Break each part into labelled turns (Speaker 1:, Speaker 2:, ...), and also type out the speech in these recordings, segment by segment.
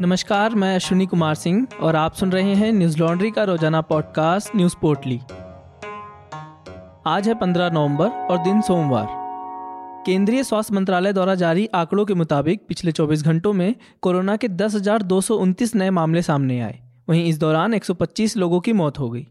Speaker 1: नमस्कार, मैं अश्विनी कुमार सिंह और आप सुन रहे हैं न्यूज़ लॉन्ड्री का रोज़ाना पॉडकास्ट न्यूज़ पोर्टली। आज है 15 नवंबर और दिन सोमवार। केंद्रीय स्वास्थ्य मंत्रालय द्वारा जारी आंकड़ों के मुताबिक पिछले 24 घंटों में कोरोना के दस नए मामले सामने आए। वहीं इस दौरान 125 लोगों की मौत हो गई।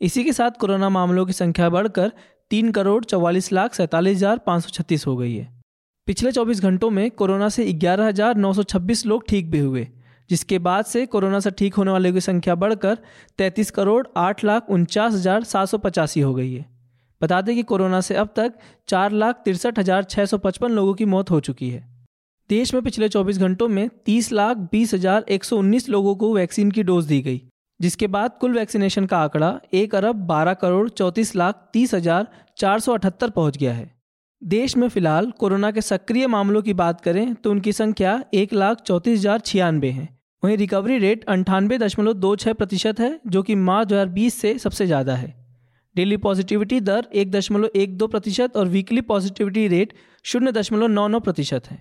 Speaker 1: इसी के साथ कोरोना मामलों की संख्या बढ़कर तीन करोड़ चौवालीस लाख सैंतालीस हज़ार पाँच सौ छत्तीस हो गई है। पिछले 24 घंटों में कोरोना से ग्यारह हज़ार नौ सौ छब्बीस लोग ठीक भी हुए। जिसके बाद से कोरोना से ठीक होने वालों की संख्या बढ़कर तैंतीस करोड़ आठ लाख उनचास हज़ार सात सौ पचासी हो गई है। बता दें कि कोरोना से अब तक चार लाख तिरसठ हज़ार छः सौ पचपन लोगों की मौत हो चुकी है। देश में पिछले 24 घंटों में तीस लाख बीस हज़ार एक सौ उन्नीस लोगों को वैक्सीन की डोज दी गई, जिसके बाद कुल वैक्सीनेशन का आंकड़ा एक अरब बारह करोड़ चौंतीस लाख तीस हज़ार चार सौ अठहत्तर पहुँच गया है। देश में फ़िलहाल कोरोना के सक्रिय मामलों की बात करें तो उनकी संख्या एक लाख चौंतीस हज़ार छियानवे है। वहीं रिकवरी रेट अंठानवे दशमलव दो छः प्रतिशत है, जो कि मार्च दो बीस से सबसे ज़्यादा है। डेली पॉजिटिविटी दर एक दशमलव एक दो प्रतिशत और वीकली पॉजिटिविटी रेट शून्य दशमलव नौ नौ प्रतिशत है।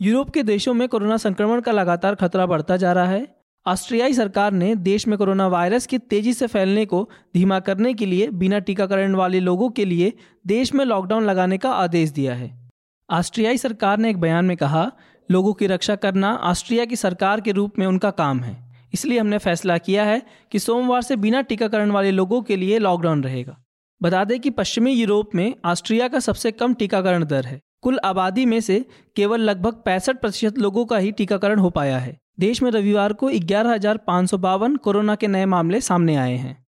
Speaker 1: यूरोप के देशों में कोरोना संक्रमण का लगातार खतरा बढ़ता जा रहा है। ऑस्ट्रियाई सरकार ने देश में कोरोना वायरस की तेज़ी से फैलने को धीमा करने के लिए बिना टीकाकरण वाले लोगों के लिए देश में लॉकडाउन लगाने का आदेश दिया है। ऑस्ट्रियाई सरकार ने एक बयान में कहा लोगों की रक्षा करना ऑस्ट्रिया की सरकार के रूप में उनका काम है। इसलिए हमने फैसला किया है कि सोमवार से बिना टीकाकरण वाले लोगों के लिए लॉकडाउन रहेगा। बता दें कि पश्चिमी यूरोप में ऑस्ट्रिया का सबसे कम टीकाकरण दर है। कुल आबादी में से केवल लगभग पैंसठ प्रतिशत लोगों का ही टीकाकरण हो पाया है। देश में रविवार को ग्यारह कोरोना के नए मामले सामने आए हैं।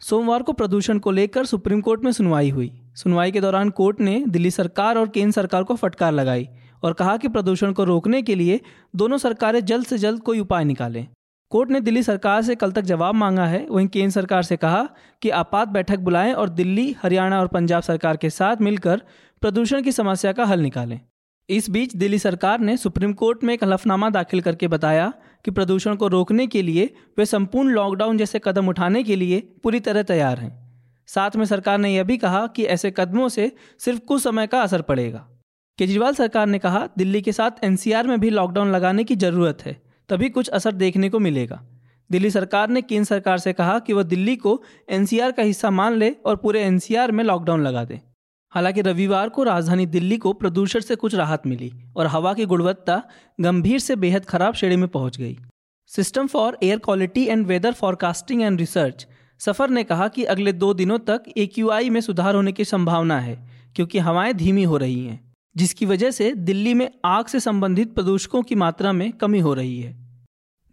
Speaker 1: सोमवार को प्रदूषण को लेकर सुप्रीम कोर्ट में सुनवाई हुई। सुनवाई के दौरान कोर्ट ने दिल्ली सरकार और केंद्र सरकार को फटकार लगाई। और कहा कि प्रदूषण को रोकने के लिए दोनों सरकारें जल्द से जल्द कोई उपाय निकालें। कोर्ट ने दिल्ली सरकार से कल तक जवाब मांगा है। वहीं केंद्र सरकार से कहा कि आपात बैठक बुलाएँ और दिल्ली, हरियाणा और पंजाब सरकार के साथ मिलकर प्रदूषण की समस्या का हल निकालें। इस बीच दिल्ली सरकार ने सुप्रीम कोर्ट में एक हलफनामा दाखिल करके बताया कि प्रदूषण को रोकने के लिए वे संपूर्ण लॉकडाउन जैसे कदम उठाने के लिए पूरी तरह तैयार हैं। साथ में सरकार ने यह भी कहा कि ऐसे कदमों से सिर्फ़ कुछ समय का असर पड़ेगा। केजरीवाल सरकार ने कहा, दिल्ली के साथ एनसीआर में भी लॉकडाउन लगाने की ज़रूरत है, तभी कुछ असर देखने को मिलेगा। दिल्ली सरकार ने केंद्र सरकार से कहा कि वह दिल्ली को एनसीआर का हिस्सा मान ले और पूरे एनसीआर में लॉकडाउन लगा दे। हालाँकि रविवार को राजधानी दिल्ली को प्रदूषण से कुछ राहत मिली और हवा की गुणवत्ता गंभीर से बेहद खराब श्रेणी में पहुँच गई। System for air quality and weather forecasting and research, SAFAR ने कहा कि अगले दो दिनों तक ए में सुधार होने की संभावना है, क्योंकि हवाएँ धीमी हो रही हैं। जिसकी वजह से दिल्ली में आग से संबंधित प्रदूषकों की मात्रा में कमी हो रही है।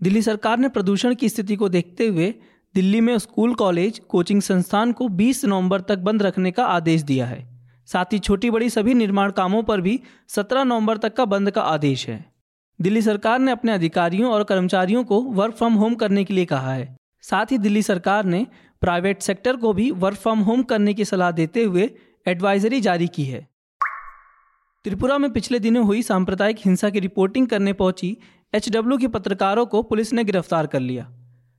Speaker 1: दिल्ली सरकार ने प्रदूषण की स्थिति को देखते हुए दिल्ली में स्कूल, कॉलेज, कोचिंग संस्थान को 20 नवंबर तक बंद रखने का आदेश दिया है। साथ ही छोटी बड़ी सभी निर्माण कामों पर भी 17 नवंबर तक का बंद का आदेश है। दिल्ली सरकार ने अपने अधिकारियों और कर्मचारियों को वर्क फ्रॉम होम करने के लिए कहा है। साथ ही दिल्ली सरकार ने प्राइवेट सेक्टर को भी वर्क फ्रॉम होम करने की सलाह देते हुए एडवाइजरी जारी की है। त्रिपुरा में पिछले दिनों हुई सांप्रदायिक हिंसा की रिपोर्टिंग करने पहुँची एचडब्ल्यू के पत्रकारों को पुलिस ने गिरफ़्तार कर लिया।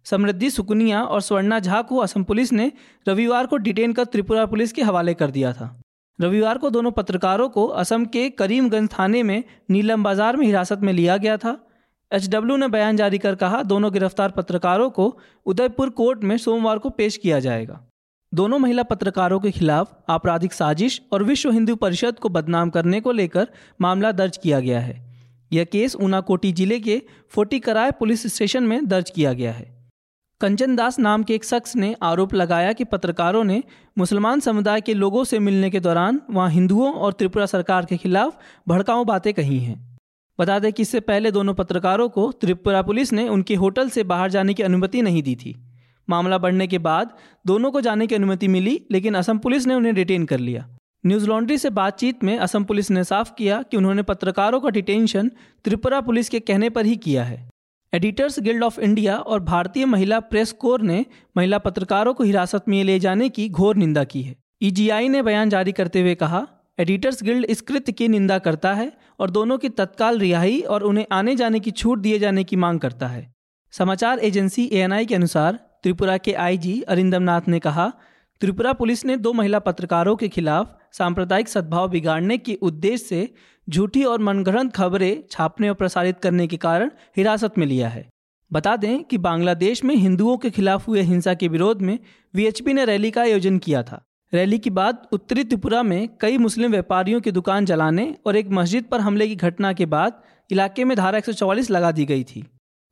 Speaker 1: समृद्धि सुकुनिया और स्वर्णा झा को असम पुलिस ने रविवार को डिटेन कर त्रिपुरा पुलिस के हवाले कर दिया था। रविवार को दोनों पत्रकारों को असम के करीमगंज थाने में नीलम बाज़ार में हिरासत में लिया गया था। एचडब्ल्यू ने बयान जारी कर कहा, दोनों गिरफ़्तार पत्रकारों को उदयपुर कोर्ट में सोमवार को पेश किया जाएगा। दोनों महिला पत्रकारों के खिलाफ आपराधिक साजिश और विश्व हिंदू परिषद को बदनाम करने को लेकर मामला दर्ज किया गया है। यह केस ऊनाकोटी ज़िले के फोटीकराय पुलिस स्टेशन में दर्ज किया गया है। कंचन दास नाम के एक शख्स ने आरोप लगाया कि पत्रकारों ने मुसलमान समुदाय के लोगों से मिलने के दौरान वहाँ हिंदुओं और त्रिपुरा सरकार के खिलाफ भड़काऊ बातें कही हैं। बता दें कि इससे पहले दोनों पत्रकारों को त्रिपुरा पुलिस ने उनके होटल से बाहर जाने की अनुमति नहीं दी थी। मामला बढ़ने के बाद दोनों को जाने की अनुमति मिली, लेकिन असम पुलिस ने उन्हें डिटेन कर लिया। न्यूज़ लॉन्ड्री से बातचीत में असम पुलिस ने साफ़ किया कि उन्होंने पत्रकारों का डिटेंशन त्रिपुरा पुलिस के कहने पर ही किया है। एडिटर्स गिल्ड ऑफ़ इंडिया और भारतीय महिला प्रेस कोर ने महिला पत्रकारों को हिरासत में ले जाने की घोर निंदा की है। ईजीआई ने बयान जारी करते हुए कहा एडिटर्स गिल्ड इस कृत्य की निंदा करता है और दोनों की तत्काल रिहाई और उन्हें आने जाने की छूट दिए जाने की मांग करता है। समाचार एजेंसी एएनआई के अनुसार त्रिपुरा के आईजी अरिंदम नाथ ने कहा, त्रिपुरा पुलिस ने दो महिला पत्रकारों के खिलाफ सांप्रदायिक सद्भाव बिगाड़ने के उद्देश्य से झूठी और मनगढ़ंत खबरें छापने और प्रसारित करने के कारण हिरासत में लिया है। बता दें कि बांग्लादेश में हिंदुओं के खिलाफ हुए हिंसा के विरोध में वीएचपी ने रैली का आयोजन किया था। रैली के बाद उत्तरी त्रिपुरा में कई मुस्लिम व्यापारियों की दुकान जलाने और एक मस्जिद पर हमले की घटना के बाद इलाके में धारा एक सौ चौवालीस लगा दी गई थी।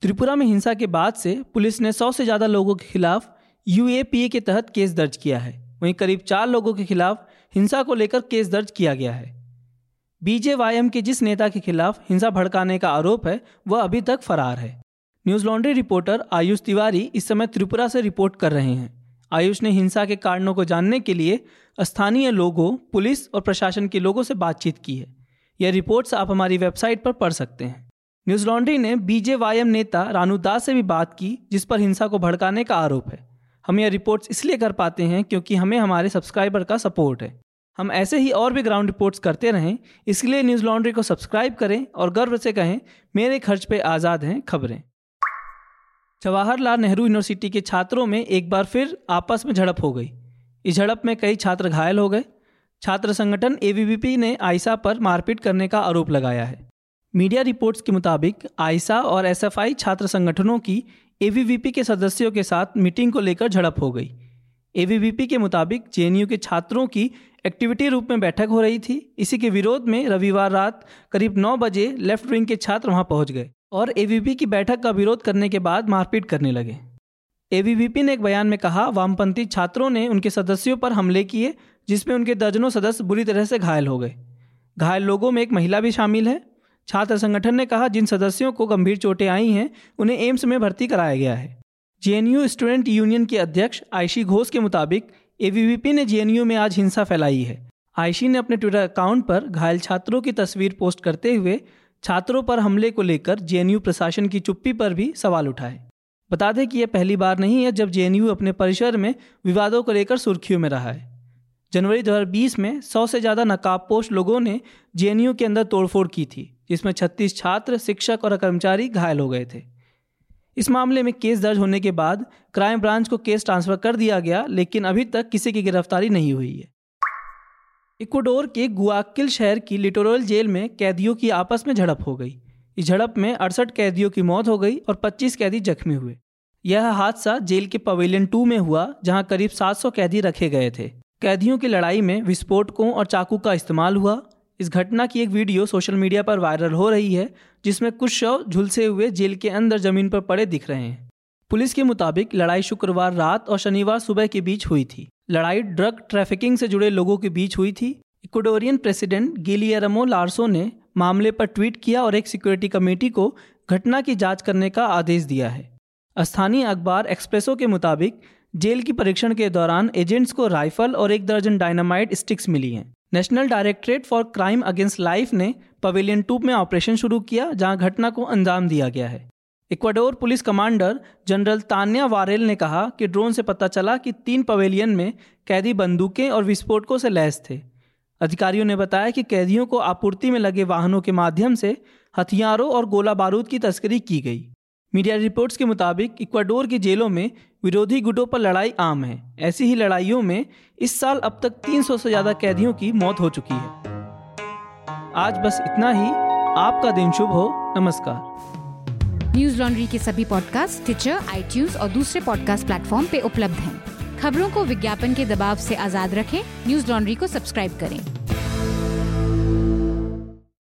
Speaker 1: त्रिपुरा में हिंसा के बाद से पुलिस ने सौ से ज़्यादा लोगों के खिलाफ यूएपीए के तहत केस दर्ज किया है। वहीं करीब चार लोगों के खिलाफ हिंसा को लेकर केस दर्ज किया गया है। बीजेवाईएम के जिस नेता के खिलाफ हिंसा भड़काने का आरोप है, वह अभी तक फरार है। Newslaundry reporter Ayush Tiwari इस समय त्रिपुरा से रिपोर्ट कर रहे हैं। आयुष ने हिंसा के कारणों को जानने के लिए स्थानीय लोगों, पुलिस और प्रशासन के लोगों से बातचीत की है। यह रिपोर्ट्स आप हमारी वेबसाइट पर पढ़ सकते हैं। न्यूज़ लॉन्ड्री ने बीजे बीजेवाईएम नेता रानू दास से भी बात की, जिस पर हिंसा को भड़काने का आरोप है। हम यह रिपोर्ट्स इसलिए कर पाते हैं क्योंकि हमें हमारे सब्सक्राइबर का सपोर्ट है। हम ऐसे ही और भी ग्राउंड रिपोर्ट्स करते रहें, इसलिए न्यूज़ लॉन्ड्री को सब्सक्राइब करें और गर्व से कहें, मेरे खर्च पे आज़ाद हैं खबरें। जवाहरलाल नेहरू यूनिवर्सिटी के छात्रों में एक बार फिर आपस में झड़प हो गई। इस झड़प में कई छात्र घायल हो गए। छात्र संगठन ए ने आयसा पर मारपीट करने का आरोप लगाया है। मीडिया रिपोर्ट्स के मुताबिक आयसा और एसएफआई छात्र संगठनों की एवीवीपी के सदस्यों के साथ मीटिंग को लेकर झड़प हो गई। एवीवीपी के मुताबिक, जेएनयू के छात्रों की एक्टिविटी रूप में बैठक हो रही थी। इसी के विरोध में रविवार रात करीब 9 बजे लेफ़्ट विंग के छात्र वहाँ पहुँच गए और एवीपी की बैठक का विरोध करने के बाद मारपीट करने लगे। एवीवीपी ने एक बयान में कहा, वामपंथी छात्रों ने उनके सदस्यों पर हमले किए, जिसमें उनके दर्जनों सदस्य बुरी तरह से घायल हो गए। घायल लोगों में एक महिला भी शामिल है। छात्र संगठन ने कहा, जिन सदस्यों को गंभीर चोटें आई हैं, उन्हें एम्स में भर्ती कराया गया है। जेएनयू स्टूडेंट यूनियन के अध्यक्ष आयशी घोष के मुताबिक, एवीवीपी ने जेएनयू में आज हिंसा फैलाई है। आयशी ने अपने ट्विटर अकाउंट पर घायल छात्रों की तस्वीर पोस्ट करते हुए छात्रों पर हमले को लेकर जेएनयू प्रशासन की चुप्पी पर भी सवाल उठाए। बता दें कि यह पहली बार नहीं है जब जेएनयू अपने परिसर में विवादों को लेकर सुर्खियों में रहा है। जनवरी 2020 में 100 से ज़्यादा नकाबपोश लोगों ने जेएनयू के अंदर तोड़फोड़ की थी। जिसमें 36 छात्र, शिक्षक और कर्मचारी घायल हो गए थे। इस मामले में केस दर्ज होने के बाद क्राइम ब्रांच को केस ट्रांसफ़र कर दिया गया, लेकिन अभी तक किसी की गिरफ्तारी नहीं हुई है। इक्वाडोर के गुआकिल शहर की लिटोरल जेल में कैदियों की आपस में झड़प हो गई। इस झड़प में अड़सठ कैदियों की मौत हो गई और 25 कैदी जख्मी हुए। यह हादसा जेल के पवेलियन टू में हुआ, जहाँ करीब 700 कैदी रखे गए थे। कैदियों की लड़ाई में विस्फोटकों और चाकू का इस्तेमाल हुआ इस घटना की एक वीडियो सोशल मीडिया पर वायरल हो रही है, जिसमें कुछ शव झुलसे हुए जेल के अंदर ज़मीन पर पड़े दिख रहे हैं। पुलिस के मुताबिक, लड़ाई शुक्रवार रात और शनिवार सुबह के बीच हुई थी। लड़ाई ड्रग ट्रैफिकिंग से जुड़े लोगों के बीच हुई थी। इक्वाडोरियन प्रेसिडेंट गिलियरमो लार्सो ने मामले पर ट्वीट किया और एक सिक्योरिटी कमेटी को घटना की जाँच करने का आदेश दिया है। स्थानीय अखबार एक्सप्रेसो के मुताबिक, जेल की परीक्षण के दौरान एजेंट्स को राइफल और एक दर्जन डायनामाइट स्टिक्स मिली हैं। National Directorate for Crime Against Life ने पवेलियन टू में ऑपरेशन शुरू किया, जहाँ घटना को अंजाम दिया गया है। Ecuador police commander general Tanya Varela ने कहा कि ड्रोन से पता चला कि तीन पवेलियन में कैदी बंदूकें और विस्फोटकों से लैस थे। अधिकारियों ने बताया कि कैदियों को आपूर्ति में लगे वाहनों के माध्यम से हथियारों और गोला बारूद की तस्करी की गई। मीडिया रिपोर्ट्स के मुताबिक इक्वाडोर की जेलों में विरोधी गुटों पर लड़ाई आम है। ऐसी ही लड़ाइयों में इस साल अब तक 300 से ज़्यादा कैदियों की मौत हो चुकी है। आज बस इतना ही। आपका दिन शुभ हो। नमस्कार।
Speaker 2: न्यूज़ लॉन्ड्री के सभी पॉडकास्ट ट्विटर आई और दूसरे पॉडकास्ट प्लेटफॉर्म पे उपलब्ध हैं। खबरों को विज्ञापन के दबाव से आज़ाद रखें। न्यूज़ लॉन्ड्री को सब्सक्राइब करें।